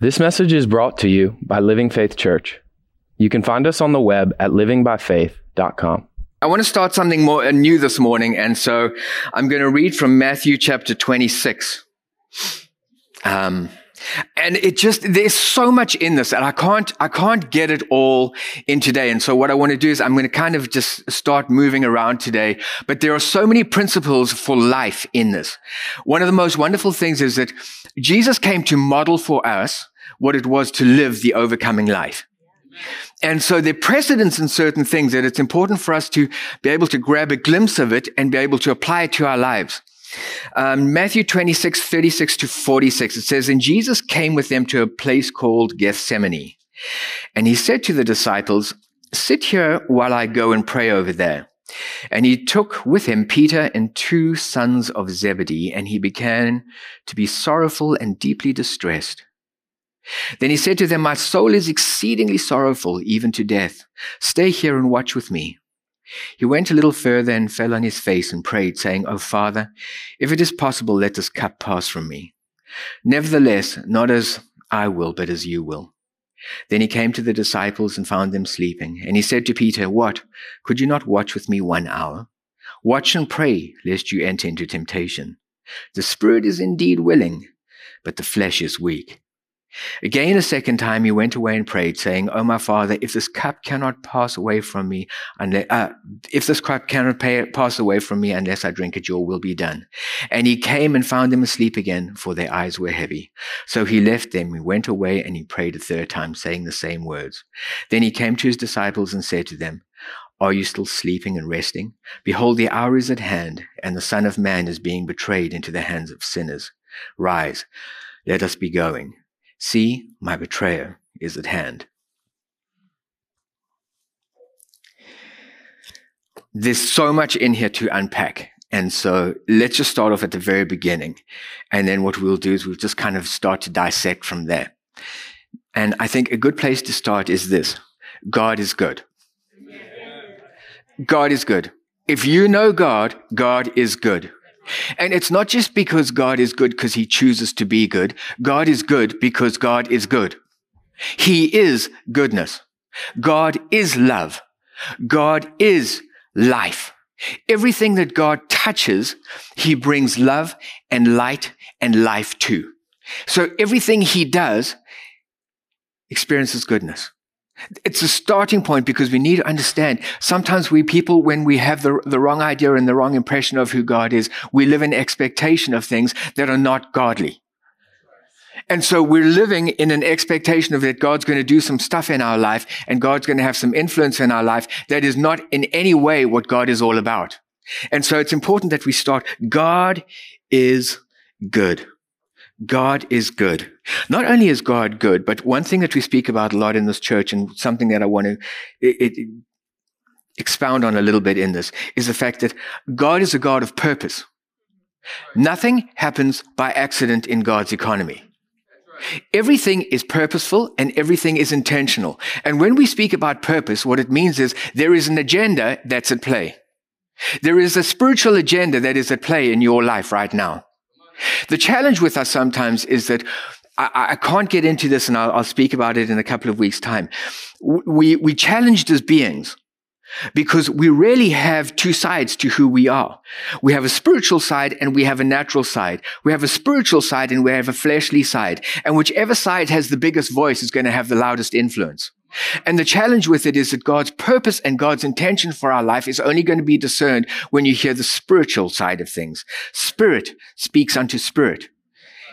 This message is brought to you by Living Faith Church. You can find us on the web at livingbyfaith.com. I want to start something more new this morning, and so I'm going to read from Matthew chapter 26. Um, and it just, there's so much in this and I can't, I can't get it all in today. And so what I want to do is I'm going to kind of just start moving around today. But there are so many principles for life in this. One of the most wonderful things is that Jesus came to model for us what it was to live the overcoming life. And so there are precedents in certain things that it's important for us to be able to grab a glimpse of it and be able to apply it to our lives. Um, Matthew 26, 36 to 46, it says, And Jesus came with them to a place called Gethsemane. And he said to the disciples, Sit here while I go and pray over there. And he took with him Peter and two sons of Zebedee, and he began to be sorrowful and deeply distressed. Then he said to them, My soul is exceedingly sorrowful, even to death. Stay here and watch with me. He went a little further and fell on his face and prayed, saying, O Father, if it is possible, let this cup pass from me. Nevertheless, not as I will, but as you will. Then he came to the disciples and found them sleeping. And he said to Peter, What? Could you not watch with me one hour? Watch and pray, lest you enter into temptation. The spirit is indeed willing, but the flesh is weak. Again, a second time, he went away and prayed, saying, "O my Father, if this cup cannot pass away from me, unless, uh, if this cup cannot pay, pass away from me unless I drink it, your will be done." And he came and found them asleep again, for their eyes were heavy. So he left them, he went away, and he prayed a third time, saying the same words. Then he came to his disciples and said to them, are you still sleeping and resting? Behold, the hour is at hand, and the Son of Man is being betrayed into the hands of sinners. Rise, let us be going. See, my betrayer is at hand. There's so much in here to unpack. And so let's just start off at the very beginning. And then what we'll do is we'll just kind of start to dissect from there. And I think a good place to start is this God is good. God is good. If you know God, God is good. And it's not just because God is good because he chooses to be good. God is good because God is good. He is goodness. God is love. God is life. Everything that God touches, he brings love and light and life to. So everything he does experiences goodness. It's a starting point because we need to understand sometimes we people, when we have the, the wrong idea and the wrong impression of who God is, we live in expectation of things that are not godly. And so we're living in an expectation of that God's going to do some stuff in our life and God's going to have some influence in our life that is not in any way what God is all about. And so it's important that we start. God is good. God is good. Not only is God good, but one thing that we speak about a lot in this church and something that I want to it, it, expound on a little bit in this is the fact that God is a God of purpose. Nothing happens by accident in God's economy. Everything is purposeful and everything is intentional. And when we speak about purpose, what it means is there is an agenda that's at play. There is a spiritual agenda that is at play in your life right now. The challenge with us sometimes is that I, I can't get into this and I'll, I'll, speak about it in a couple of weeks time. We, we challenged as beings because we really have two sides to who we are. We have a spiritual side and we have a natural side. We have a spiritual side and we have a fleshly side. And whichever side has the biggest voice is going to have the loudest influence. And the challenge with it is that God's purpose and God's intention for our life is only going to be discerned when you hear the spiritual side of things. Spirit speaks unto spirit.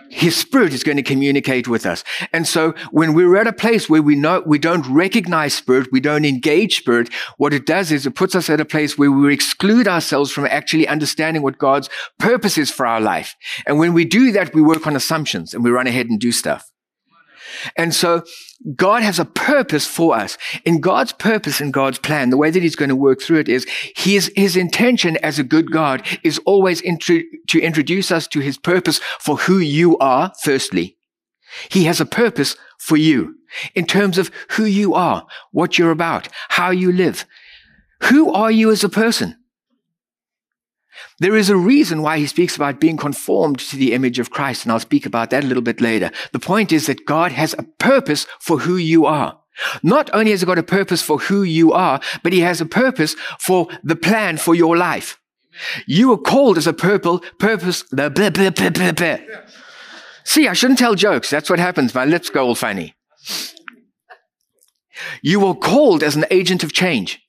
His spirit is going to communicate with us. And so when we're at a place where we know, we don't recognize spirit, we don't engage spirit, what it does is it puts us at a place where we exclude ourselves from actually understanding what God's purpose is for our life. And when we do that, we work on assumptions and we run ahead and do stuff. And so God has a purpose for us. In God's purpose and God's plan, the way that he's going to work through it is his, his intention as a good God is always to introduce us to his purpose for who you are, firstly. He has a purpose for you in terms of who you are, what you're about, how you live. Who are you as a person? There is a reason why he speaks about being conformed to the image of Christ, and I'll speak about that a little bit later. The point is that God has a purpose for who you are. Not only has he got a purpose for who you are, but he has a purpose for the plan for your life. You are called as a purple purpose. Blah, blah, blah, blah, blah, blah. See, I shouldn't tell jokes. That's what happens. My lips go all funny. You are called as an agent of change.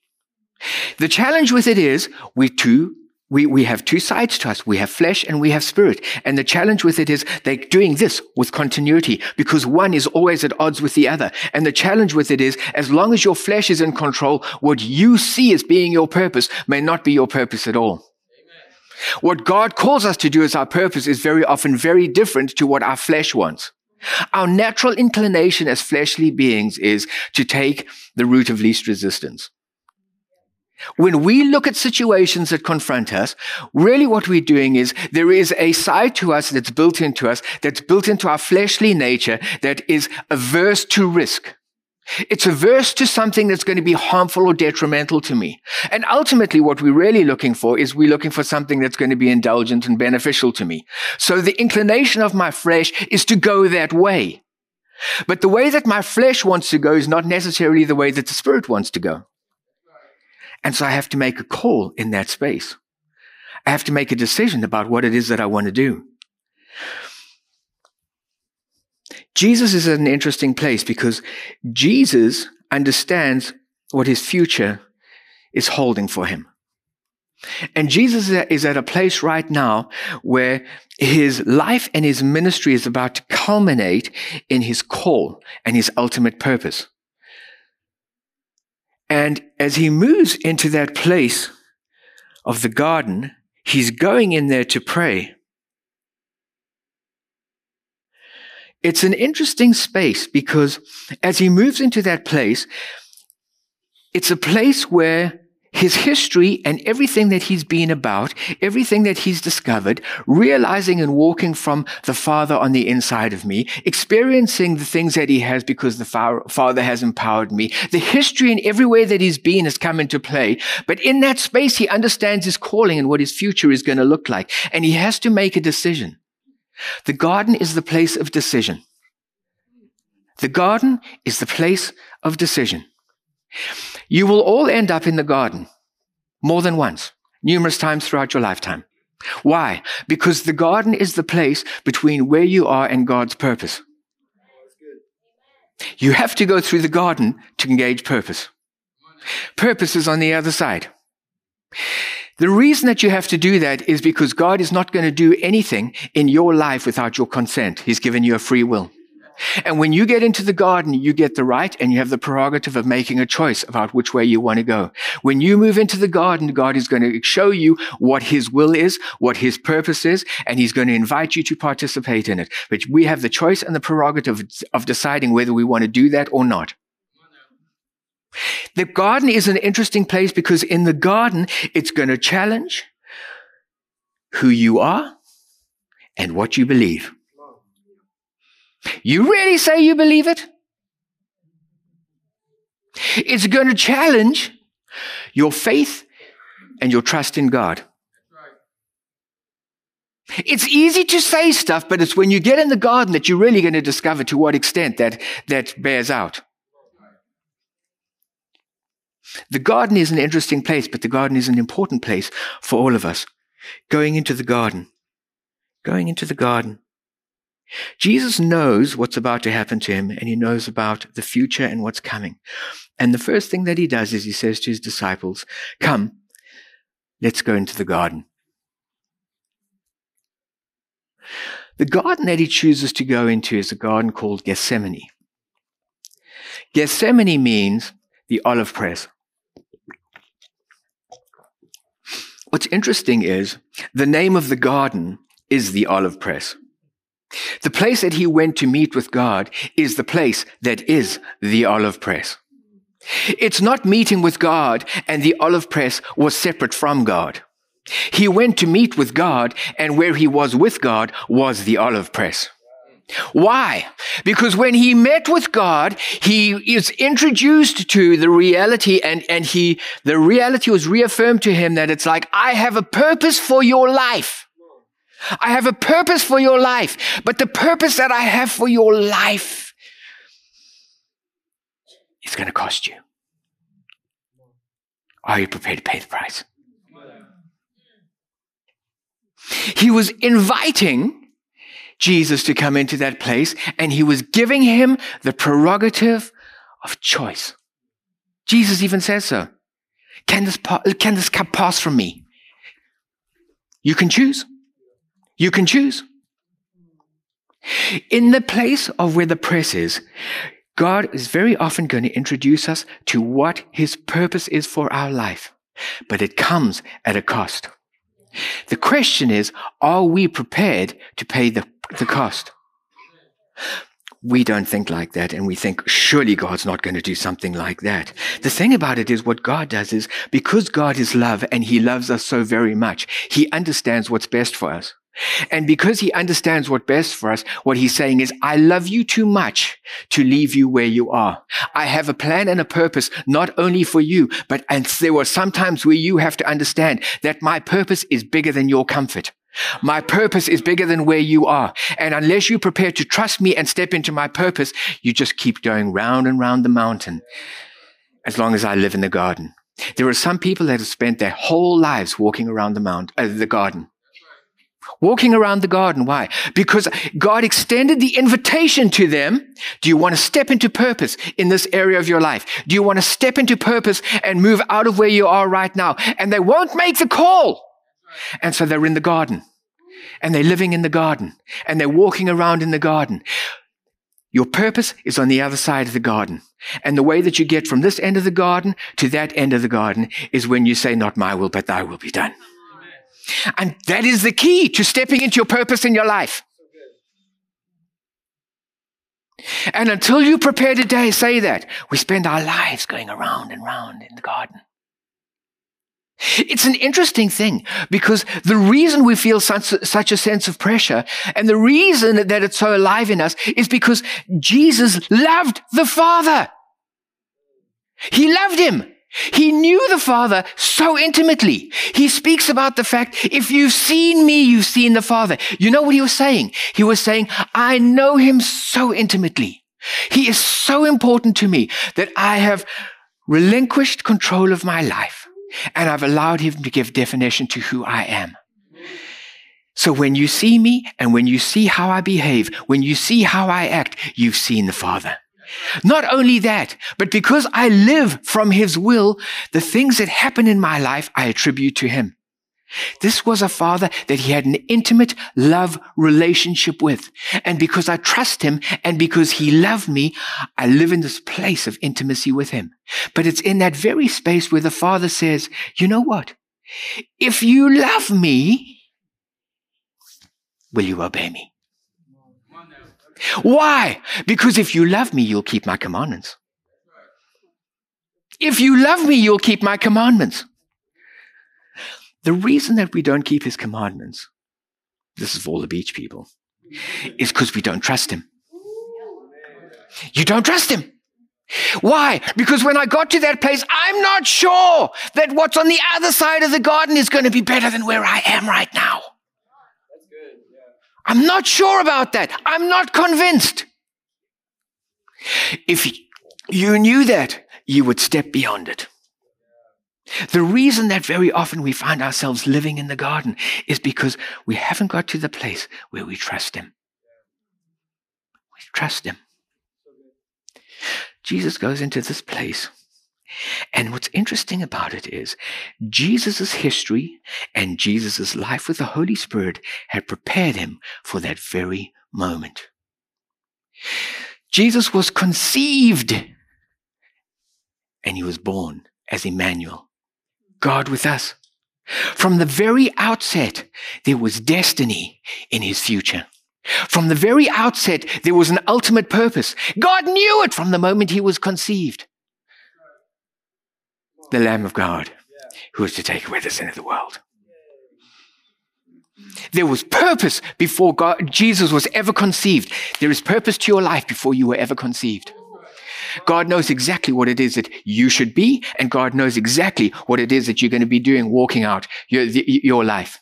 The challenge with it is we too we, we have two sides to us. We have flesh and we have spirit. And the challenge with it is they're doing this with continuity because one is always at odds with the other. And the challenge with it is as long as your flesh is in control, what you see as being your purpose may not be your purpose at all. What God calls us to do as our purpose is very often very different to what our flesh wants. Our natural inclination as fleshly beings is to take the route of least resistance. When we look at situations that confront us, really what we're doing is there is a side to us that's built into us, that's built into our fleshly nature that is averse to risk. It's averse to something that's going to be harmful or detrimental to me. And ultimately, what we're really looking for is we're looking for something that's going to be indulgent and beneficial to me. So the inclination of my flesh is to go that way. But the way that my flesh wants to go is not necessarily the way that the spirit wants to go. And so I have to make a call in that space. I have to make a decision about what it is that I want to do. Jesus is at an interesting place because Jesus understands what his future is holding for him. And Jesus is at a place right now where his life and his ministry is about to culminate in his call and his ultimate purpose. And as he moves into that place of the garden, he's going in there to pray. It's an interesting space because as he moves into that place, it's a place where his history and everything that he's been about, everything that he's discovered, realizing and walking from the Father on the inside of me, experiencing the things that he has because the Father has empowered me. The history and every way that he's been has come into play. But in that space, he understands his calling and what his future is going to look like. And he has to make a decision. The garden is the place of decision. The garden is the place of decision. You will all end up in the garden more than once, numerous times throughout your lifetime. Why? Because the garden is the place between where you are and God's purpose. You have to go through the garden to engage purpose. Purpose is on the other side. The reason that you have to do that is because God is not going to do anything in your life without your consent. He's given you a free will. And when you get into the garden, you get the right and you have the prerogative of making a choice about which way you want to go. When you move into the garden, God is going to show you what his will is, what his purpose is, and he's going to invite you to participate in it. But we have the choice and the prerogative of deciding whether we want to do that or not. The garden is an interesting place because in the garden, it's going to challenge who you are and what you believe. You really say you believe it? It's going to challenge your faith and your trust in God. It's easy to say stuff, but it's when you get in the garden that you're really going to discover to what extent that, that bears out. The garden is an interesting place, but the garden is an important place for all of us. Going into the garden. Going into the garden. Jesus knows what's about to happen to him and he knows about the future and what's coming. And the first thing that he does is he says to his disciples, Come, let's go into the garden. The garden that he chooses to go into is a garden called Gethsemane. Gethsemane means the olive press. What's interesting is the name of the garden is the olive press. The place that he went to meet with God is the place that is the olive press. It's not meeting with God and the olive press was separate from God. He went to meet with God and where he was with God was the olive press. Why? Because when he met with God, he is introduced to the reality and, and he, the reality was reaffirmed to him that it's like, I have a purpose for your life. I have a purpose for your life, but the purpose that I have for your life is going to cost you. Are you prepared to pay the price? He was inviting Jesus to come into that place and he was giving him the prerogative of choice. Jesus even says so. Can this, can this cup pass from me? You can choose. You can choose. In the place of where the press is, God is very often going to introduce us to what his purpose is for our life, but it comes at a cost. The question is, are we prepared to pay the, the cost? We don't think like that, and we think, surely God's not going to do something like that. The thing about it is, what God does is, because God is love and He loves us so very much, He understands what's best for us. And because he understands what's best for us, what he's saying is, I love you too much to leave you where you are. I have a plan and a purpose, not only for you, but and there were some times where you have to understand that my purpose is bigger than your comfort. My purpose is bigger than where you are. And unless you prepare to trust me and step into my purpose, you just keep going round and round the mountain as long as I live in the garden. There are some people that have spent their whole lives walking around the mount, uh, the garden walking around the garden. Why? Because God extended the invitation to them. Do you want to step into purpose in this area of your life? Do you want to step into purpose and move out of where you are right now? And they won't make the call. And so they're in the garden and they're living in the garden and they're walking around in the garden. Your purpose is on the other side of the garden. And the way that you get from this end of the garden to that end of the garden is when you say, not my will, but thy will be done. And that is the key to stepping into your purpose in your life. And until you prepare today, say that, we spend our lives going around and round in the garden. It's an interesting thing because the reason we feel such, such a sense of pressure and the reason that it's so alive in us is because Jesus loved the Father. He loved him. He knew the Father so intimately. He speaks about the fact, if you've seen me, you've seen the Father. You know what he was saying? He was saying, I know him so intimately. He is so important to me that I have relinquished control of my life and I've allowed him to give definition to who I am. So when you see me and when you see how I behave, when you see how I act, you've seen the Father. Not only that, but because I live from his will, the things that happen in my life, I attribute to him. This was a father that he had an intimate love relationship with. And because I trust him and because he loved me, I live in this place of intimacy with him. But it's in that very space where the father says, you know what? If you love me, will you obey me? Why? Because if you love me, you'll keep my commandments. If you love me, you'll keep my commandments. The reason that we don't keep his commandments, this is for all the beach people, is because we don't trust him. You don't trust him. Why? Because when I got to that place, I'm not sure that what's on the other side of the garden is going to be better than where I am right now. I'm not sure about that. I'm not convinced. If you knew that, you would step beyond it. The reason that very often we find ourselves living in the garden is because we haven't got to the place where we trust Him. We trust Him. Jesus goes into this place and what's interesting about it is Jesus' history and Jesus' life with the Holy Spirit had prepared him for that very moment. Jesus was conceived and he was born as Emmanuel, God with us. From the very outset, there was destiny in his future. From the very outset, there was an ultimate purpose. God knew it from the moment he was conceived the Lamb of God who is to take away the sin of the world. There was purpose before God, Jesus was ever conceived. There is purpose to your life before you were ever conceived. God knows exactly what it is that you should be, and God knows exactly what it is that you're going to be doing walking out your, your life.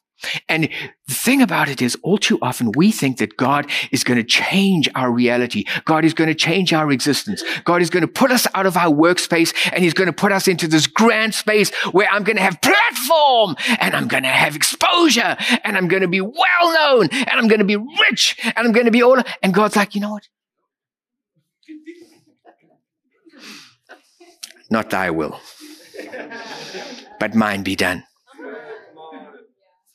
And the thing about it is, all too often we think that God is going to change our reality. God is going to change our existence. God is going to put us out of our workspace and He's going to put us into this grand space where I'm going to have platform and I'm going to have exposure and I'm going to be well known and I'm going to be rich and I'm going to be all. And God's like, you know what? Not thy will, but mine be done.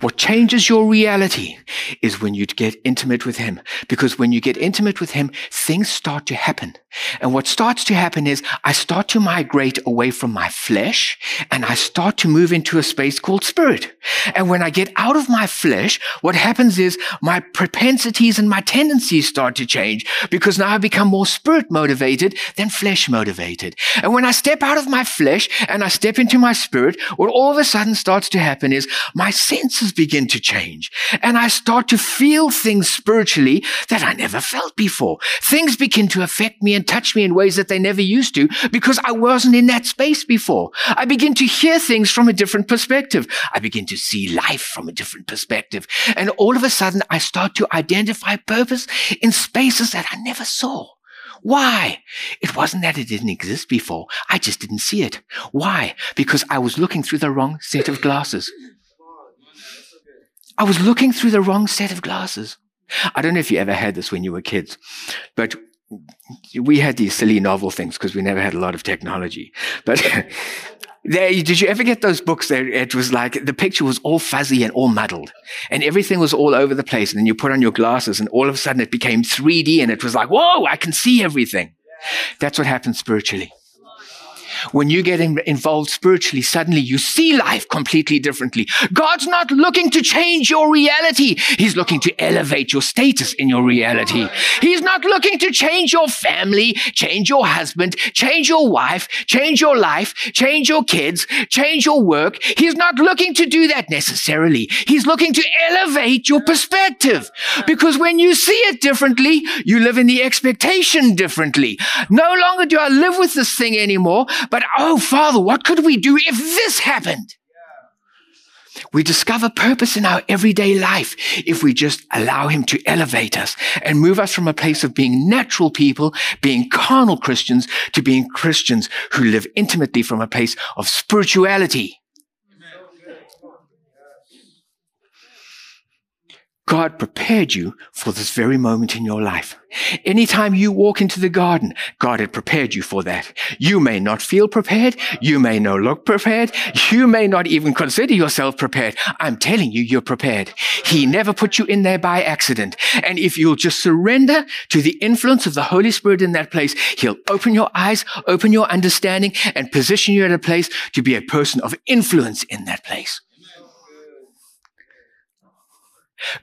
What changes your reality is when you get intimate with Him. Because when you get intimate with Him, things start to happen. And what starts to happen is I start to migrate away from my flesh and I start to move into a space called spirit. And when I get out of my flesh, what happens is my propensities and my tendencies start to change because now I become more spirit motivated than flesh motivated. And when I step out of my flesh and I step into my spirit, what all of a sudden starts to happen is my senses begin to change and I start to feel things spiritually that I never felt before. Things begin to affect me and touch me in ways that they never used to because I wasn't in that space before. I begin to hear things from a different perspective. I begin to see life from a different perspective. And all of a sudden, I start to identify purpose in spaces that I never saw. Why? It wasn't that it didn't exist before. I just didn't see it. Why? Because I was looking through the wrong set of glasses. I was looking through the wrong set of glasses. I don't know if you ever had this when you were kids, but we had these silly novel things because we never had a lot of technology. But did you ever get those books that it was like the picture was all fuzzy and all muddled and everything was all over the place. And then you put on your glasses and all of a sudden it became 3D and it was like, whoa, I can see everything. That's what happens spiritually. When you get in, involved spiritually, suddenly you see life completely differently. God's not looking to change your reality. He's looking to elevate your status in your reality. He's not looking to change your family, change your husband, change your wife, change your life, change your kids, change your work. He's not looking to do that necessarily. He's looking to elevate your perspective. Because when you see it differently, you live in the expectation differently. No longer do I live with this thing anymore, but oh, Father, what could we do if this happened? We discover purpose in our everyday life if we just allow Him to elevate us and move us from a place of being natural people, being carnal Christians, to being Christians who live intimately from a place of spirituality. God prepared you for this very moment in your life. Anytime you walk into the garden, God had prepared you for that. You may not feel prepared. You may not look prepared. You may not even consider yourself prepared. I'm telling you, you're prepared. He never put you in there by accident. And if you'll just surrender to the influence of the Holy Spirit in that place, He'll open your eyes, open your understanding, and position you at a place to be a person of influence in that place.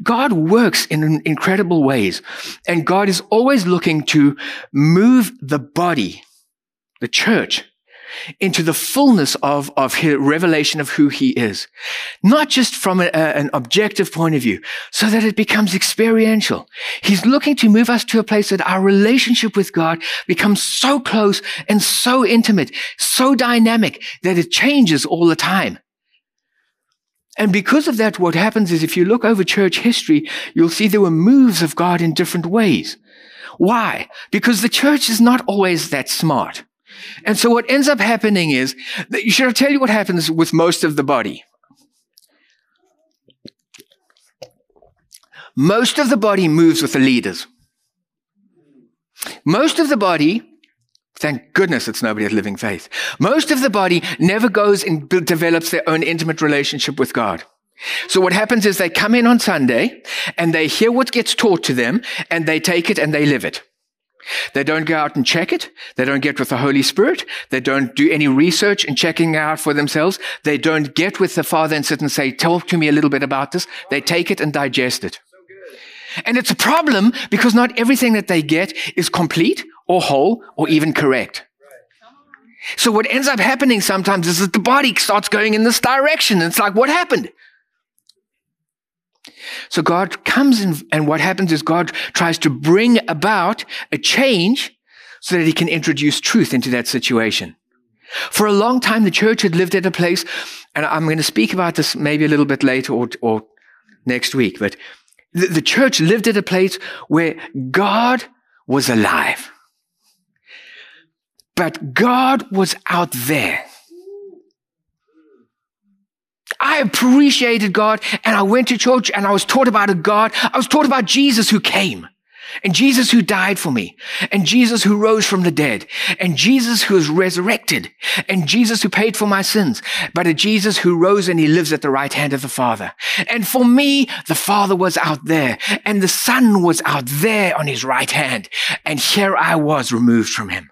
God works in incredible ways, and God is always looking to move the body, the church, into the fullness of, of his revelation of who he is. Not just from a, a, an objective point of view, so that it becomes experiential. He's looking to move us to a place that our relationship with God becomes so close and so intimate, so dynamic that it changes all the time. And because of that, what happens is if you look over church history, you'll see there were moves of God in different ways. Why? Because the church is not always that smart. And so what ends up happening is that should I tell you what happens with most of the body? Most of the body moves with the leaders. Most of the body Thank goodness it's nobody at Living Faith. Most of the body never goes and develops their own intimate relationship with God. So what happens is they come in on Sunday and they hear what gets taught to them and they take it and they live it. They don't go out and check it. They don't get with the Holy Spirit. They don't do any research and checking out for themselves. They don't get with the Father and sit and say, talk to me a little bit about this. They take it and digest it. And it's a problem because not everything that they get is complete or whole or even correct. So what ends up happening sometimes is that the body starts going in this direction. It's like, what happened? So God comes in, and what happens is God tries to bring about a change so that he can introduce truth into that situation. For a long time, the church had lived at a place, and I'm going to speak about this maybe a little bit later or, or next week, but the, the church lived at a place where God was alive. But God was out there. I appreciated God and I went to church and I was taught about a God. I was taught about Jesus who came and Jesus who died for me and Jesus who rose from the dead and Jesus who is resurrected and Jesus who paid for my sins, but a Jesus who rose and he lives at the right hand of the Father. And for me, the Father was out there and the Son was out there on his right hand. And here I was removed from him.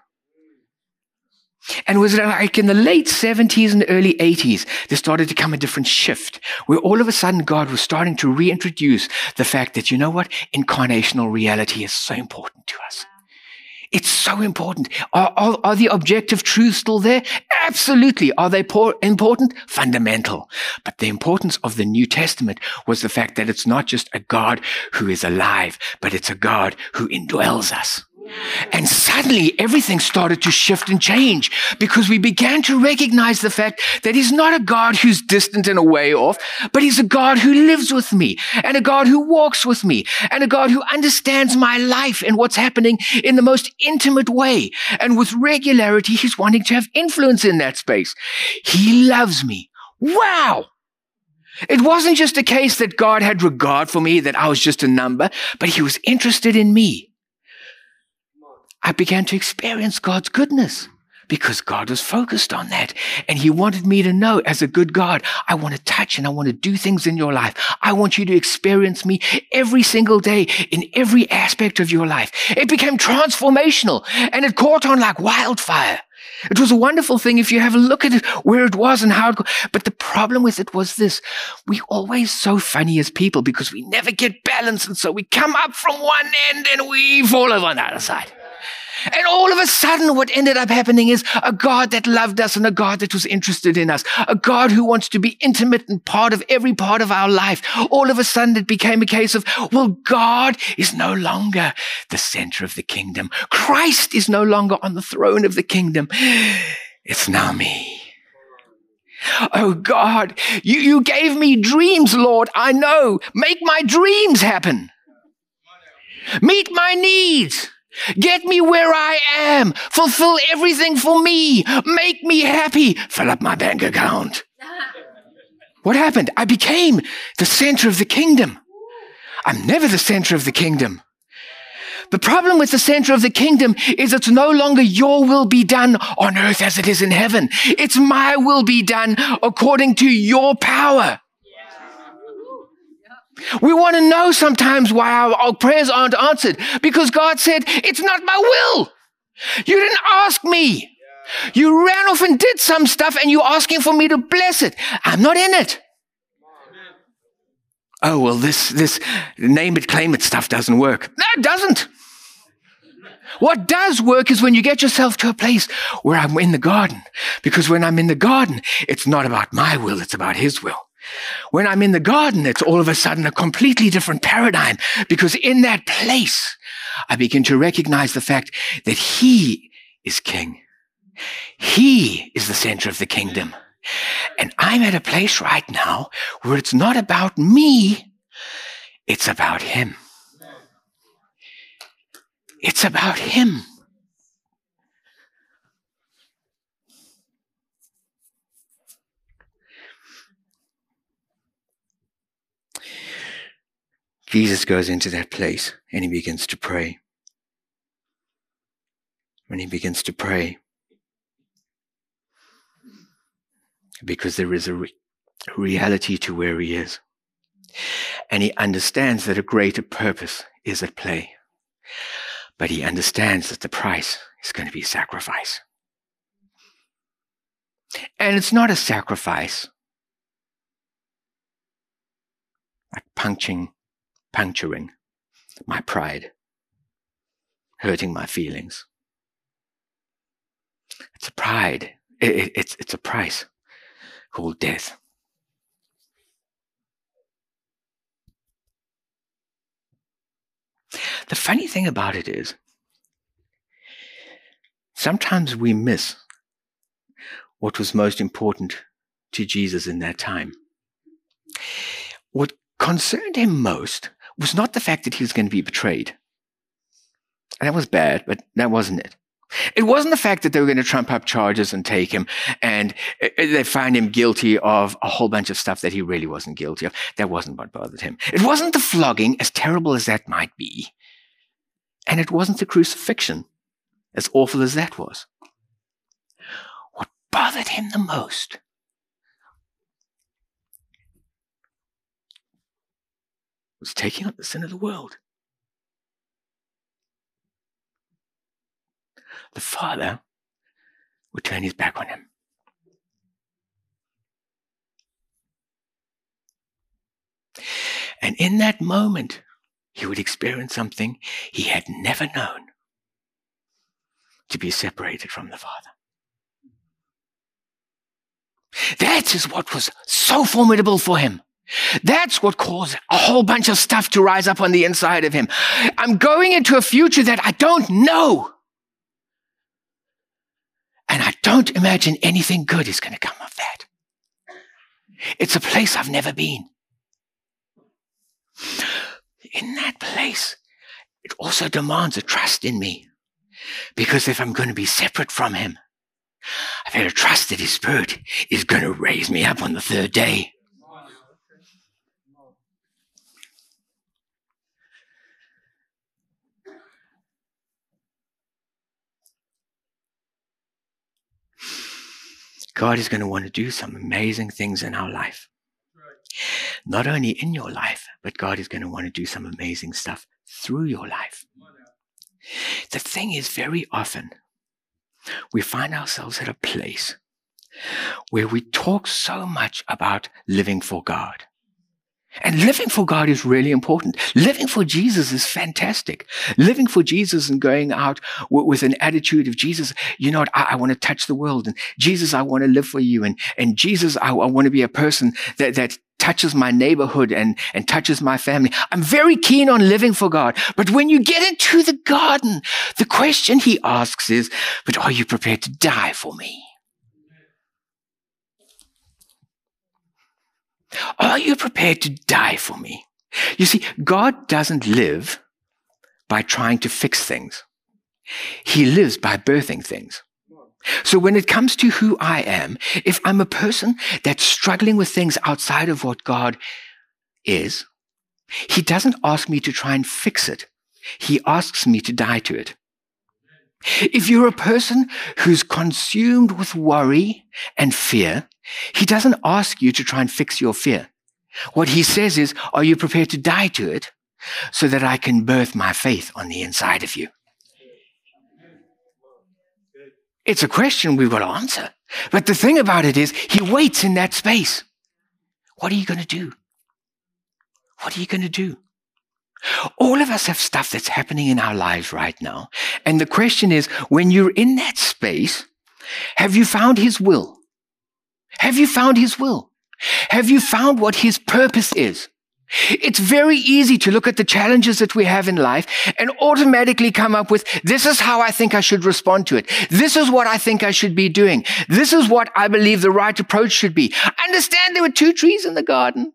And it was it like in the late 70s and early 80s, there started to come a different shift where all of a sudden God was starting to reintroduce the fact that, you know what? Incarnational reality is so important to us. It's so important. Are, are, are the objective truths still there? Absolutely. Are they por- important? Fundamental. But the importance of the New Testament was the fact that it's not just a God who is alive, but it's a God who indwells us. And suddenly everything started to shift and change because we began to recognize the fact that he's not a God who's distant and away off, but he's a God who lives with me and a God who walks with me and a God who understands my life and what's happening in the most intimate way. And with regularity, he's wanting to have influence in that space. He loves me. Wow. It wasn't just a case that God had regard for me, that I was just a number, but he was interested in me. I began to experience God's goodness because God was focused on that. And He wanted me to know, as a good God, I want to touch and I want to do things in your life. I want you to experience me every single day in every aspect of your life. It became transformational and it caught on like wildfire. It was a wonderful thing if you have a look at it, where it was and how it, but the problem with it was this. We always so funny as people because we never get balance. And so we come up from one end and we fall over on the other side. And all of a sudden, what ended up happening is a God that loved us and a God that was interested in us, a God who wants to be intimate and part of every part of our life. All of a sudden, it became a case of, well, God is no longer the center of the kingdom. Christ is no longer on the throne of the kingdom. It's now me. Oh God, you, you gave me dreams, Lord. I know. Make my dreams happen. Meet my needs. Get me where I am. Fulfill everything for me. Make me happy. Fill up my bank account. What happened? I became the center of the kingdom. I'm never the center of the kingdom. The problem with the center of the kingdom is it's no longer your will be done on earth as it is in heaven. It's my will be done according to your power. We want to know sometimes why our, our, prayers aren't answered because God said, It's not my will. You didn't ask me. You ran off and did some stuff and you're asking for me to bless it. I'm not in it. Oh, well, this, this name it, claim it stuff doesn't work. No, it doesn't. What does work is when you get yourself to a place where I'm in the garden. Because when I'm in the garden, it's not about my will, it's about His will. When I'm in the garden, it's all of a sudden a completely different paradigm because in that place, I begin to recognize the fact that He is King. He is the center of the kingdom. And I'm at a place right now where it's not about me, it's about Him. It's about Him. Jesus goes into that place and he begins to pray. When he begins to pray, because there is a re- reality to where he is. And he understands that a greater purpose is at play. But he understands that the price is going to be sacrifice. And it's not a sacrifice like punching puncturing my pride, hurting my feelings. It's a pride. It, it, it's, it's a price called death. The funny thing about it is, sometimes we miss what was most important to Jesus in that time. What concerned him most was not the fact that he was going to be betrayed. And That was bad, but that wasn't it. It wasn't the fact that they were going to trump up charges and take him and uh, they find him guilty of a whole bunch of stuff that he really wasn't guilty of. That wasn't what bothered him. It wasn't the flogging, as terrible as that might be. And it wasn't the crucifixion, as awful as that was. What bothered him the most was taking up the sin of the world. the father would turn his back on him. And in that moment, he would experience something he had never known to be separated from the Father. That is what was so formidable for him. That's what caused a whole bunch of stuff to rise up on the inside of him. I'm going into a future that I don't know. And I don't imagine anything good is going to come of that. It's a place I've never been. In that place, it also demands a trust in me. Because if I'm going to be separate from Him, I've got to trust that His Spirit is going to raise me up on the third day. God is going to want to do some amazing things in our life. Not only in your life, but God is going to want to do some amazing stuff through your life. The thing is, very often, we find ourselves at a place where we talk so much about living for God. And living for God is really important. Living for Jesus is fantastic. Living for Jesus and going out w- with an attitude of Jesus, you know what, I, I want to touch the world. And Jesus, I want to live for you. And, and Jesus, I, I want to be a person that, that touches my neighborhood and, and touches my family. I'm very keen on living for God. But when you get into the garden, the question he asks is, but are you prepared to die for me? Are you prepared to die for me? You see, God doesn't live by trying to fix things. He lives by birthing things. So when it comes to who I am, if I'm a person that's struggling with things outside of what God is, he doesn't ask me to try and fix it. He asks me to die to it. If you're a person who's consumed with worry and fear, he doesn't ask you to try and fix your fear. What he says is, are you prepared to die to it so that I can birth my faith on the inside of you? It's a question we've got to answer. But the thing about it is, he waits in that space. What are you going to do? What are you going to do? All of us have stuff that's happening in our lives right now. And the question is, when you're in that space, have you found his will? Have you found his will? Have you found what his purpose is? It's very easy to look at the challenges that we have in life and automatically come up with, this is how I think I should respond to it. This is what I think I should be doing. This is what I believe the right approach should be. Understand there were two trees in the garden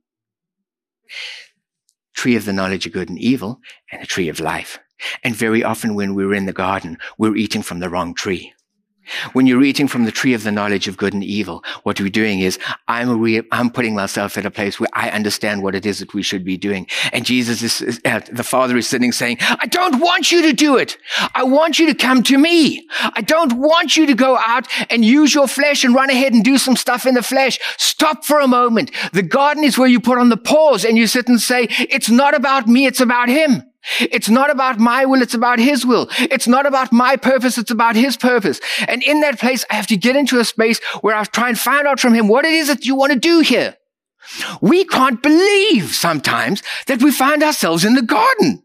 tree of the knowledge of good and evil and a tree of life. And very often when we're in the garden, we're eating from the wrong tree. When you're eating from the tree of the knowledge of good and evil, what we're doing is I'm, re- I'm putting myself at a place where I understand what it is that we should be doing. And Jesus is, is uh, the Father is sitting saying, I don't want you to do it. I want you to come to me. I don't want you to go out and use your flesh and run ahead and do some stuff in the flesh. Stop for a moment. The garden is where you put on the pause and you sit and say, it's not about me. It's about him. It's not about my will, it's about his will. It's not about my purpose, it's about his purpose. And in that place, I have to get into a space where I try and find out from him what it is that you want to do here. We can't believe sometimes that we find ourselves in the garden.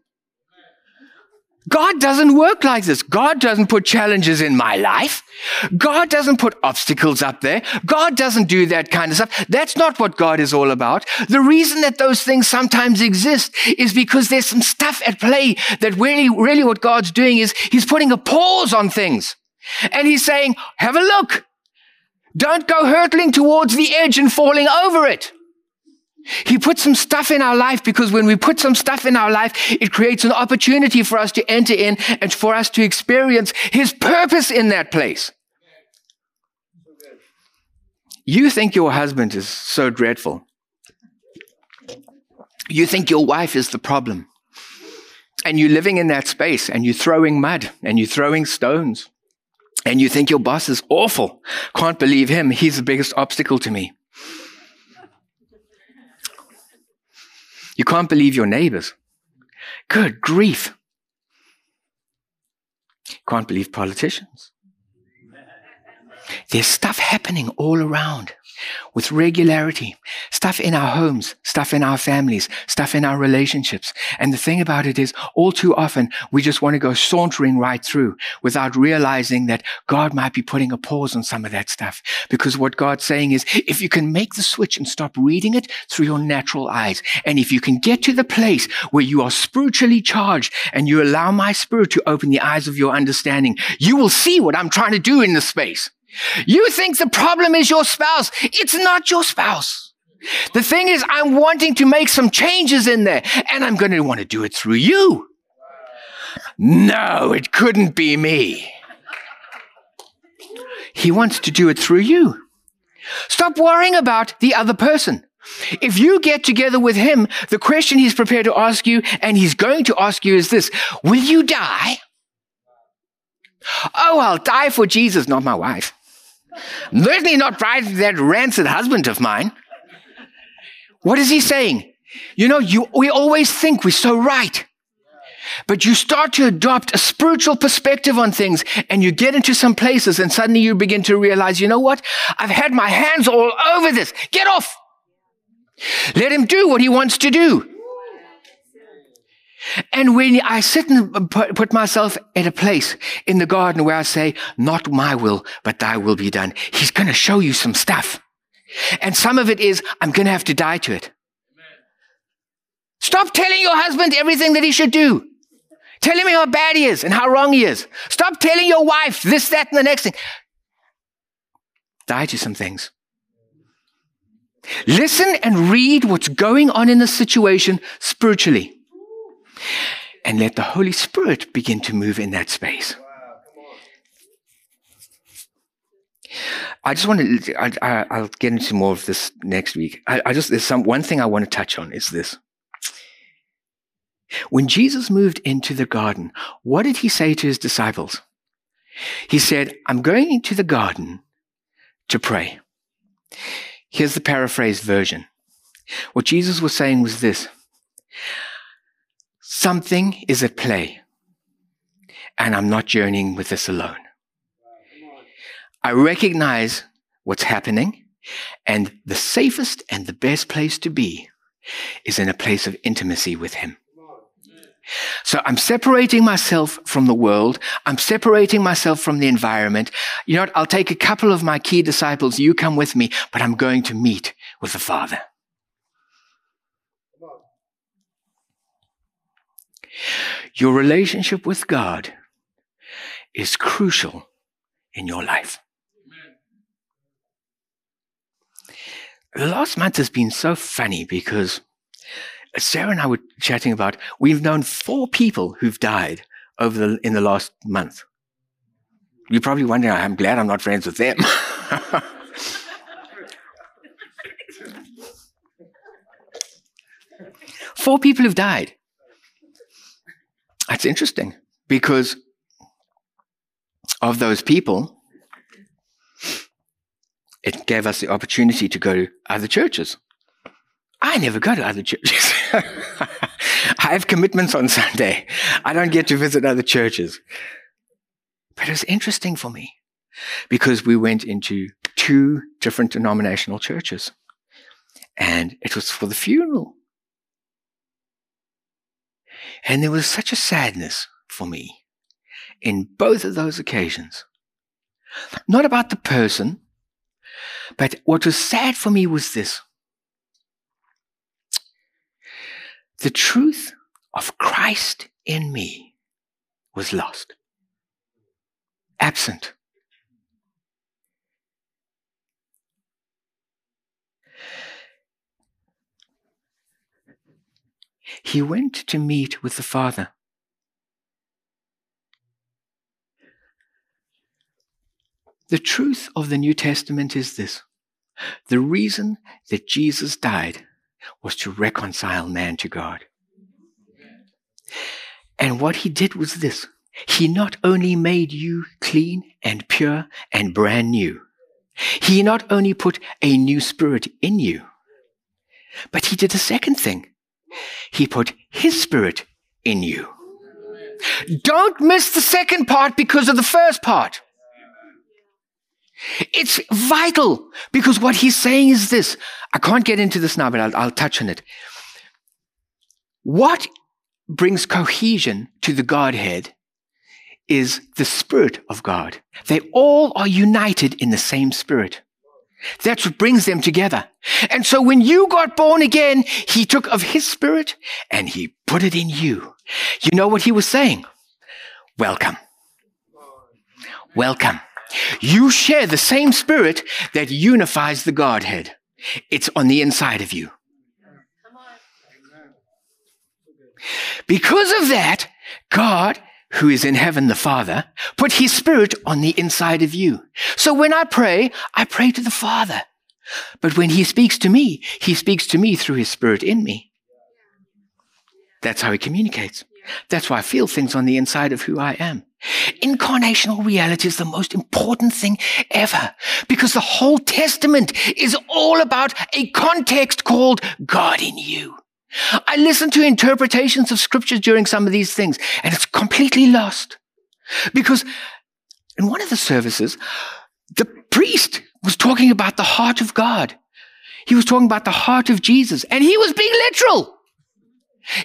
God doesn't work like this. God doesn't put challenges in my life. God doesn't put obstacles up there. God doesn't do that kind of stuff. That's not what God is all about. The reason that those things sometimes exist is because there's some stuff at play that really, really what God's doing is he's putting a pause on things. And he's saying, have a look. Don't go hurtling towards the edge and falling over it. He puts some stuff in our life because when we put some stuff in our life, it creates an opportunity for us to enter in and for us to experience His purpose in that place. You think your husband is so dreadful. You think your wife is the problem. And you're living in that space and you're throwing mud and you're throwing stones. And you think your boss is awful. Can't believe him. He's the biggest obstacle to me. You can't believe your neighbors. Good grief. You Can't believe politicians. There's stuff happening all around with regularity. Stuff in our homes, stuff in our families, stuff in our relationships. And the thing about it is, all too often, we just want to go sauntering right through without realizing that God might be putting a pause on some of that stuff. Because what God's saying is, if you can make the switch and stop reading it through your natural eyes, and if you can get to the place where you are spiritually charged and you allow my spirit to open the eyes of your understanding, you will see what I'm trying to do in this space. You think the problem is your spouse. It's not your spouse. The thing is, I'm wanting to make some changes in there and I'm going to want to do it through you. No, it couldn't be me. He wants to do it through you. Stop worrying about the other person. If you get together with him, the question he's prepared to ask you and he's going to ask you is this Will you die? Oh, I'll die for Jesus, not my wife. Certainly not right, that rancid husband of mine. What is he saying? You know, you, we always think we're so right. But you start to adopt a spiritual perspective on things and you get into some places and suddenly you begin to realize, you know what? I've had my hands all over this. Get off. Let him do what he wants to do. And when I sit and put myself at a place in the garden where I say, not my will, but thy will be done, he's going to show you some stuff. And some of it is, I'm going to have to die to it. Stop telling your husband everything that he should do. Tell him how bad he is and how wrong he is. Stop telling your wife this, that, and the next thing. Die to some things. Listen and read what's going on in the situation spiritually and let the Holy Spirit begin to move in that space. I just want to, I, will get into more of this next week. I, I just, there's some, one thing I want to touch on is this. When Jesus moved into the garden, what did he say to his disciples? He said, I'm going into the garden to pray. Here's the paraphrased version. What Jesus was saying was this Something is at play, and I'm not journeying with this alone. I recognize what's happening, and the safest and the best place to be is in a place of intimacy with Him. So I'm separating myself from the world. I'm separating myself from the environment. You know what? I'll take a couple of my key disciples. You come with me, but I'm going to meet with the Father. Your relationship with God is crucial in your life. The last month has been so funny because Sarah and I were chatting about we've known four people who've died over the, in the last month. You're probably wondering, I'm glad I'm not friends with them. four people who've died. That's interesting because of those people, it gave us the opportunity to go to other churches. I never go to other churches. I have commitments on Sunday. I don't get to visit other churches. But it was interesting for me because we went into two different denominational churches and it was for the funeral. And there was such a sadness for me in both of those occasions. Not about the person, but what was sad for me was this. The truth of Christ in me was lost, absent. He went to meet with the Father. The truth of the New Testament is this. The reason that Jesus died was to reconcile man to God. And what he did was this. He not only made you clean and pure and brand new, he not only put a new spirit in you, but he did a second thing. He put his spirit in you. Don't miss the second part because of the first part. It's vital because what he's saying is this. I can't get into this now, but I'll, I'll touch on it. What brings cohesion to the Godhead is the Spirit of God. They all are united in the same Spirit. That's what brings them together. And so when you got born again, he took of his spirit and he put it in you. You know what he was saying? Welcome. Welcome. You share the same spirit that unifies the Godhead. It's on the inside of you. Because of that, God, who is in heaven the Father, put his spirit on the inside of you. So when I pray, I pray to the Father. But when he speaks to me, he speaks to me through his spirit in me. That's how he communicates. That's why I feel things on the inside of who I am. Incarnational reality is the most important thing ever because the whole testament is all about a context called God in you. I listen to interpretations of scriptures during some of these things and it's completely lost because in one of the services, the priest was talking about the heart of God. He was talking about the heart of Jesus and he was being literal.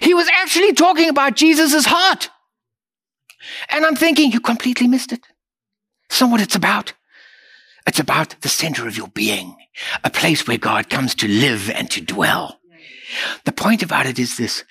He was actually talking about Jesus' heart. And I'm thinking, you completely missed it. So what it's about. It's about the center of your being, a place where God comes to live and to dwell. The point about it is this.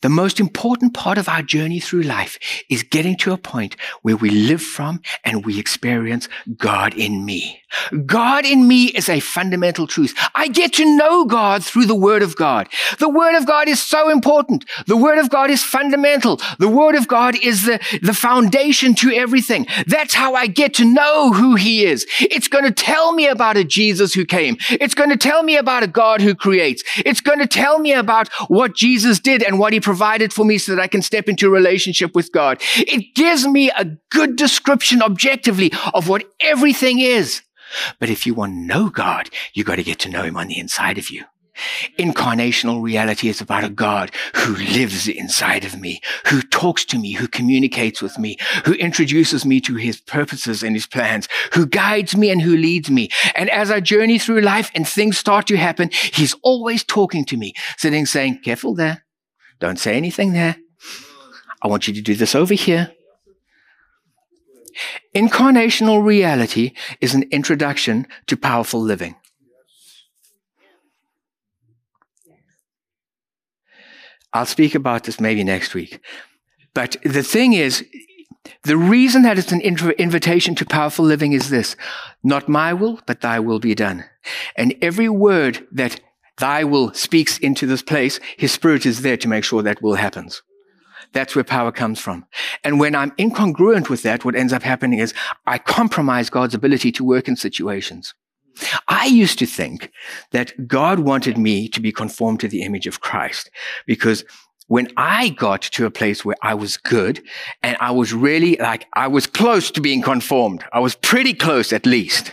The most important part of our journey through life is getting to a point where we live from and we experience God in me. God in me is a fundamental truth. I get to know God through the Word of God. The Word of God is so important. The Word of God is fundamental. The Word of God is the, the foundation to everything. That's how I get to know who He is. It's going to tell me about a Jesus who came. It's going to tell me about a God who creates. It's going to tell me about what Jesus did and what He provided for me so that I can step into a relationship with God. It gives me a good description objectively of what everything is. But if you want to know God, you got to get to know him on the inside of you. Incarnational reality is about a God who lives inside of me, who talks to me, who communicates with me, who introduces me to his purposes and his plans, who guides me and who leads me. And as I journey through life and things start to happen, he's always talking to me, sitting saying, careful there. Don't say anything there. I want you to do this over here. Incarnational reality is an introduction to powerful living. I'll speak about this maybe next week. But the thing is, the reason that it's an invitation to powerful living is this not my will, but thy will be done. And every word that thy will speaks into this place, his spirit is there to make sure that will happens. That's where power comes from. And when I'm incongruent with that, what ends up happening is I compromise God's ability to work in situations. I used to think that God wanted me to be conformed to the image of Christ because when I got to a place where I was good and I was really like, I was close to being conformed. I was pretty close at least.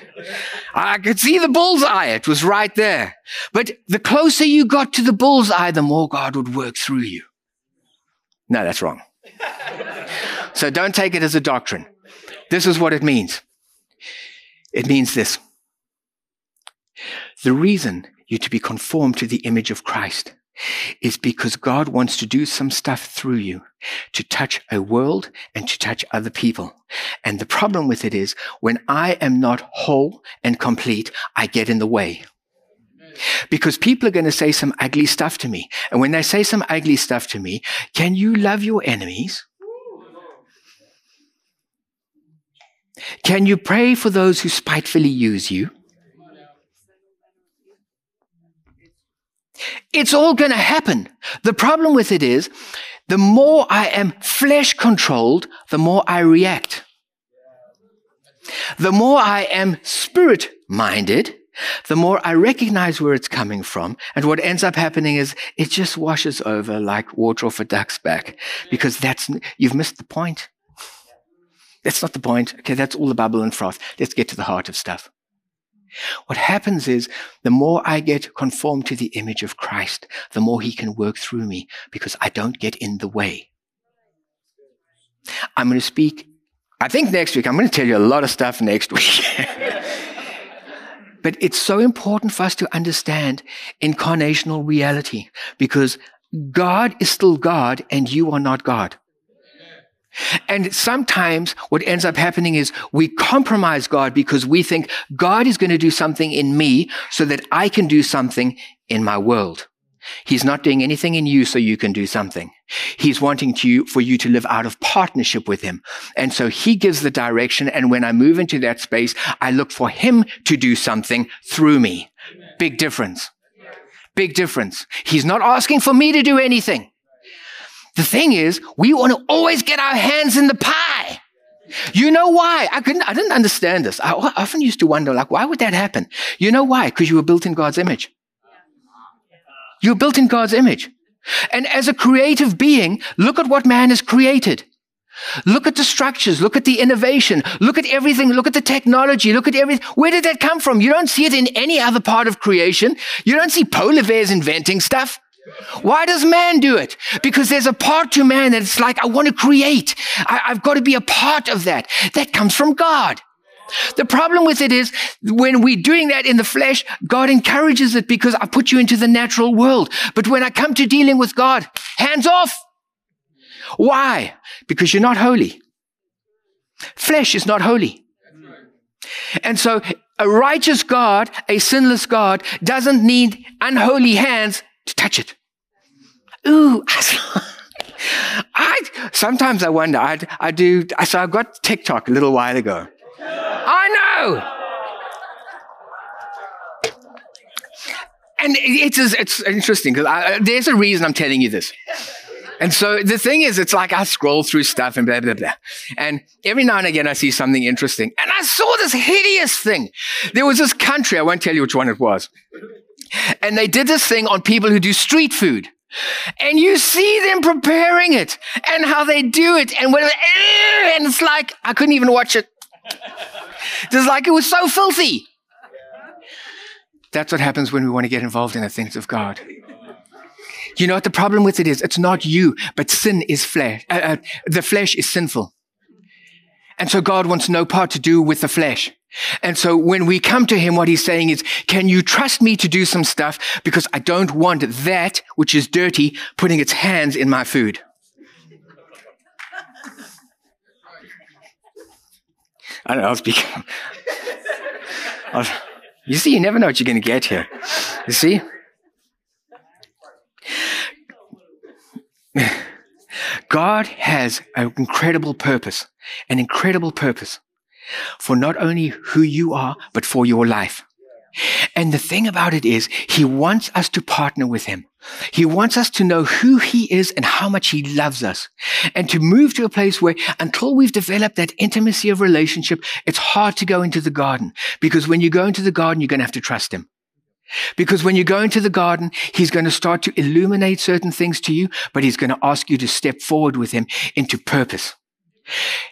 I could see the bullseye. It was right there. But the closer you got to the bullseye, the more God would work through you. No, that's wrong. so don't take it as a doctrine. This is what it means. It means this. The reason you're to be conformed to the image of Christ is because God wants to do some stuff through you to touch a world and to touch other people. And the problem with it is when I am not whole and complete, I get in the way. Because people are going to say some ugly stuff to me. And when they say some ugly stuff to me, can you love your enemies? Can you pray for those who spitefully use you? It's all going to happen. The problem with it is the more I am flesh controlled, the more I react. The more I am spirit minded, the more I recognize where it's coming from. And what ends up happening is it just washes over like water off a duck's back because that's, you've missed the point. That's not the point. Okay, that's all the bubble and froth. Let's get to the heart of stuff. What happens is the more I get conformed to the image of Christ, the more he can work through me because I don't get in the way. I'm going to speak, I think next week, I'm going to tell you a lot of stuff next week. But it's so important for us to understand incarnational reality because God is still God and you are not God. And sometimes what ends up happening is we compromise God because we think God is going to do something in me so that I can do something in my world. He's not doing anything in you so you can do something. He's wanting to, for you to live out of partnership with him. And so he gives the direction. And when I move into that space, I look for him to do something through me. Big difference. Big difference. He's not asking for me to do anything. The thing is, we want to always get our hands in the pie. You know why? I couldn't, I didn't understand this. I often used to wonder, like, why would that happen? You know why? Because you were built in God's image. You were built in God's image. And as a creative being, look at what man has created. Look at the structures. Look at the innovation. Look at everything. Look at the technology. Look at everything. Where did that come from? You don't see it in any other part of creation. You don't see polar bears inventing stuff. Why does man do it? Because there's a part to man that it's like, I want to create. I, have got to be a part of that. That comes from God. The problem with it is when we're doing that in the flesh, God encourages it because I put you into the natural world. But when I come to dealing with God, hands off. Why? Because you're not holy. Flesh is not holy. And so a righteous God, a sinless God, doesn't need unholy hands to touch it. Ooh, I sometimes I wonder. I I do. So I got TikTok a little while ago. I know. And it's it's interesting because there's a reason I'm telling you this. And so the thing is, it's like I scroll through stuff and blah, blah, blah. And every now and again, I see something interesting. And I saw this hideous thing. There was this country, I won't tell you which one it was. And they did this thing on people who do street food. And you see them preparing it and how they do it. And when, and it's like, I couldn't even watch it. Just like it was so filthy. That's what happens when we want to get involved in the things of God. You know what the problem with it is? It's not you, but sin is flesh. Uh, uh, the flesh is sinful. And so God wants no part to do with the flesh. And so when we come to him, what he's saying is, can you trust me to do some stuff? Because I don't want that which is dirty putting its hands in my food. I don't know, I'll speak. you see, you never know what you're going to get here. You see? God has an incredible purpose, an incredible purpose for not only who you are, but for your life. And the thing about it is, he wants us to partner with him. He wants us to know who he is and how much he loves us and to move to a place where until we've developed that intimacy of relationship, it's hard to go into the garden because when you go into the garden, you're going to have to trust him. Because when you go into the garden, he's going to start to illuminate certain things to you, but he's going to ask you to step forward with him into purpose.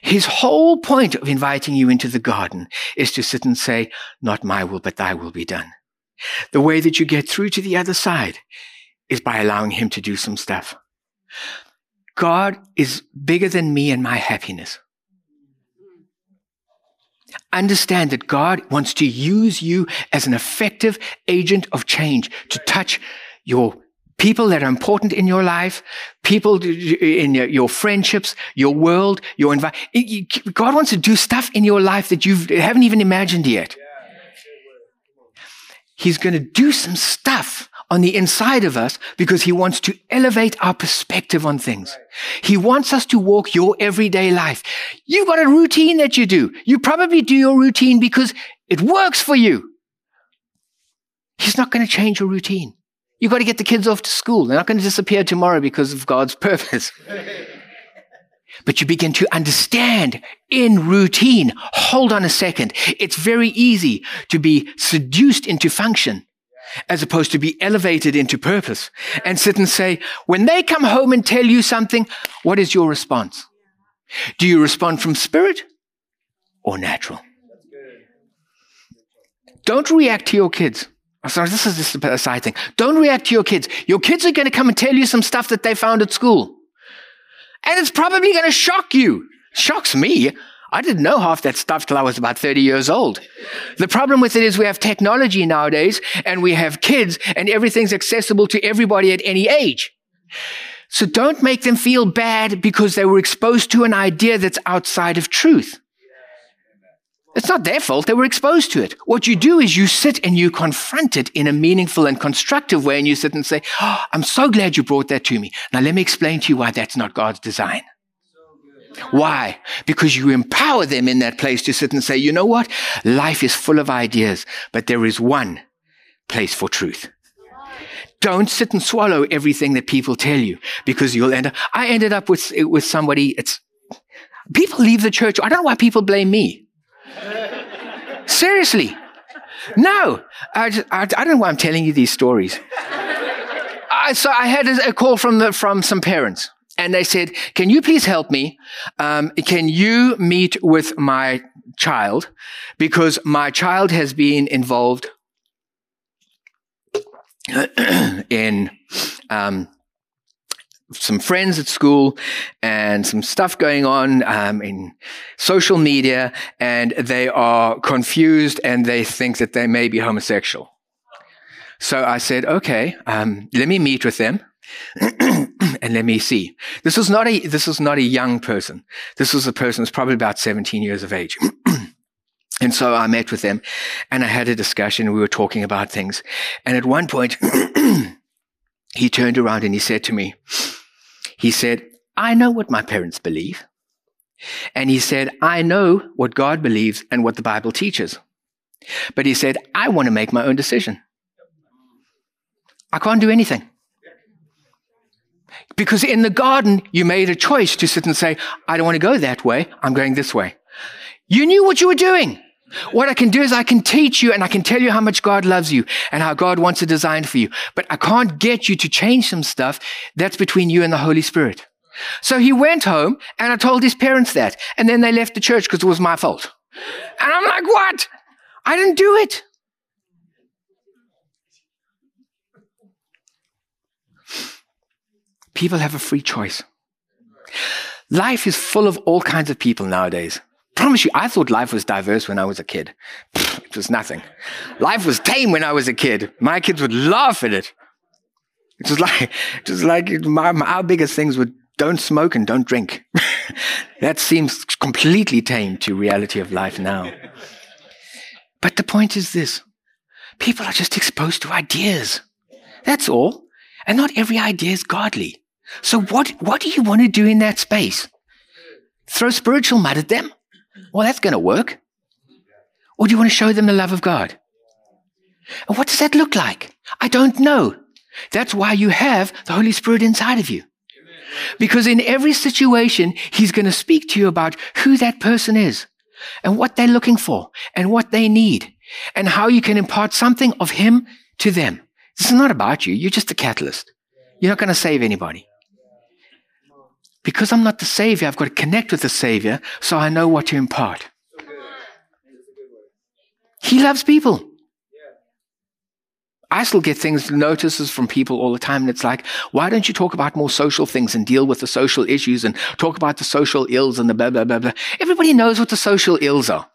His whole point of inviting you into the garden is to sit and say, not my will, but thy will be done. The way that you get through to the other side is by allowing him to do some stuff. God is bigger than me and my happiness. Understand that God wants to use you as an effective agent of change to touch your people that are important in your life, people in your, friendships, your world, your environment. God wants to do stuff in your life that you haven't even imagined yet. He's going to do some stuff on the inside of us because he wants to elevate our perspective on things. He wants us to walk your everyday life. You've got a routine that you do. You probably do your routine because it works for you. He's not going to change your routine. You've got to get the kids off to school. They're not going to disappear tomorrow because of God's purpose. but you begin to understand in routine. Hold on a second. It's very easy to be seduced into function as opposed to be elevated into purpose and sit and say, when they come home and tell you something, what is your response? Do you respond from spirit or natural? Don't react to your kids. Sorry, this is just a side thing. Don't react to your kids. Your kids are going to come and tell you some stuff that they found at school. And it's probably going to shock you. Shocks me. I didn't know half that stuff till I was about 30 years old. The problem with it is we have technology nowadays and we have kids and everything's accessible to everybody at any age. So don't make them feel bad because they were exposed to an idea that's outside of truth. It's not their fault. They were exposed to it. What you do is you sit and you confront it in a meaningful and constructive way and you sit and say, oh, I'm so glad you brought that to me. Now let me explain to you why that's not God's design. Why? Because you empower them in that place to sit and say, you know what? Life is full of ideas, but there is one place for truth. Don't sit and swallow everything that people tell you because you'll end up. I ended up with, with somebody, it's, people leave the church. I don't know why people blame me. Seriously. No, I, just, I, I, don't know why I'm telling you these stories. I, so I had a, call from, the, from some parents and they said, can you please help me? Um, can you meet with my child? Because my child has been involved in um, some friends at school and some stuff going on um, in social media, and they are confused and they think that they may be homosexual. So I said, okay, um, let me meet with them. and let me see. This was not a, this was not a young person. This was a person who's probably about 17 years of age. and so I met with them and I had a discussion. We were talking about things. And at one point, he turned around and he said to me, he said, I know what my parents believe. And he said, I know what God believes and what the Bible teaches. But he said, I want to make my own decision. I can't do anything. Because in the garden, you made a choice to sit and say, I don't want to go that way. I'm going this way. You knew what you were doing. What I can do is I can teach you and I can tell you how much God loves you and how God wants a design for you. But I can't get you to change some stuff. That's between you and the Holy Spirit. So he went home and I told his parents that. And then they left the church because it was my fault. And I'm like, what? I didn't do it. People have a free choice. Life is full of all kinds of people nowadays. Promise you, I thought life was diverse when I was a kid. It was nothing. Life was tame when I was a kid. My kids would laugh at it. It was like, it was like my, my, our biggest things were don't smoke and don't drink. that seems completely tame to reality of life now. But the point is this. People are just exposed to ideas. That's all. And not every idea is godly. So what, what do you want to do in that space? Throw spiritual mud at them? Well, that's going to work. Or do you want to show them the love of God? And what does that look like? I don't know. That's why you have the Holy Spirit inside of you. Because in every situation, He's going to speak to you about who that person is and what they're looking for and what they need and how you can impart something of Him to them. This is not about you. You're just a catalyst. You're not going to save anybody. Because I'm not the Savior, I've got to connect with the Savior so I know what to impart. He loves people. I still get things, notices from people all the time, and it's like, why don't you talk about more social things and deal with the social issues and talk about the social ills and the blah, blah, blah, blah. Everybody knows what the social ills are.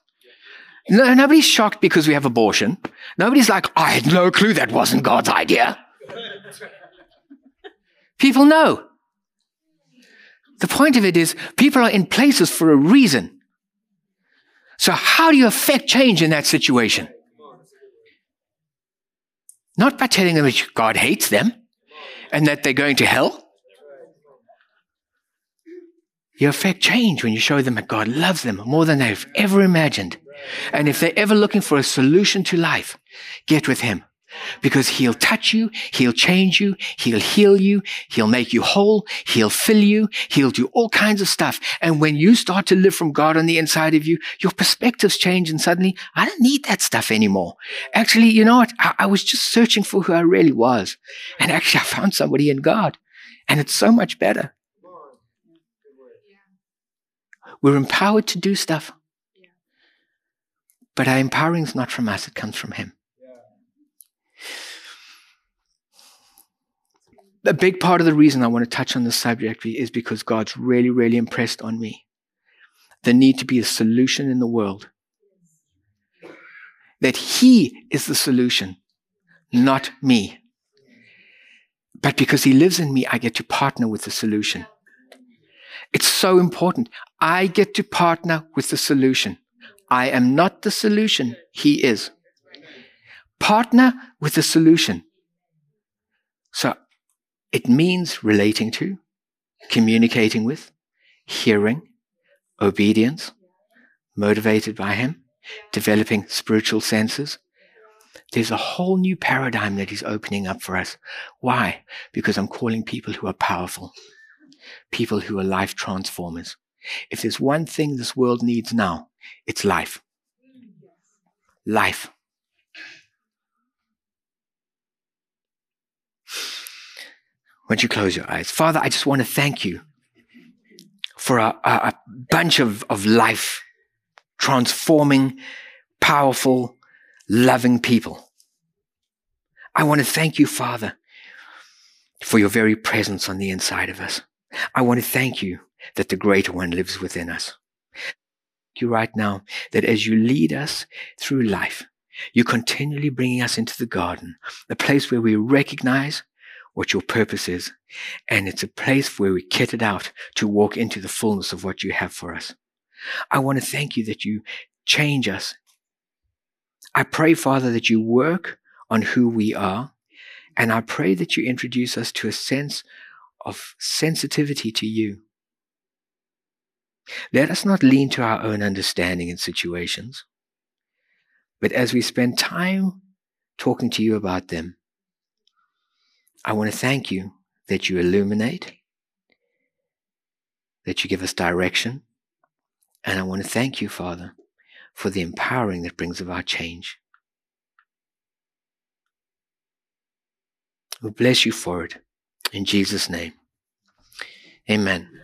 No, nobody's shocked because we have abortion. Nobody's like, I had no clue that wasn't God's idea. People know. The point of it is people are in places for a reason. So how do you affect change in that situation? Not by telling them that God hates them and that they're going to hell. You affect change when you show them that God loves them more than they've ever imagined. And if they're ever looking for a solution to life, get with Him because he'll touch you, he'll change you, he'll heal you, he'll make you whole, he'll fill you, he'll do all kinds of stuff. And when you start to live from God on the inside of you, your perspectives change and suddenly, I don't need that stuff anymore. Actually, you know what? I, I was just searching for who I really was. And actually, I found somebody in God. And it's so much better. We're empowered to do stuff. But our empowering is not from us, it comes from Him. A big part of the reason I want to touch on this subject is because God's really, really impressed on me. The need to be a solution in the world. That He is the solution, not me. But because He lives in me, I get to partner with the solution. It's so important. I get to partner with the solution. I am not the solution, He is. Partner with the solution. So it means relating to, communicating with, hearing, obedience, motivated by Him, developing spiritual senses. There's a whole new paradigm that He's opening up for us. Why? Because I'm calling people who are powerful, people who are life transformers. If there's one thing this world needs now, it's life. Life. Why don't you close your eyes? Father, I just want to thank you for a, a, a bunch of, of life transforming, powerful, loving people. I want to thank you, Father, for your very presence on the inside of us. I want to thank you that the greater one lives within us. Thank you right now that as you lead us through life, you're continually bringing us into the garden, the place where we recognize what your purpose is. And it's a place where we kit it out to walk into the fullness of what you have for us. I want to thank you that you change us. I pray, Father, that you work on who we are. And I pray that you introduce us to a sense of sensitivity to you. Let us not lean to our own understanding in situations, but as we spend time talking to you about them, I want to thank you that you illuminate, that you give us direction. And I want to thank you, Father, for the empowering that brings about change. We bless you for it. In Jesus' name. Amen.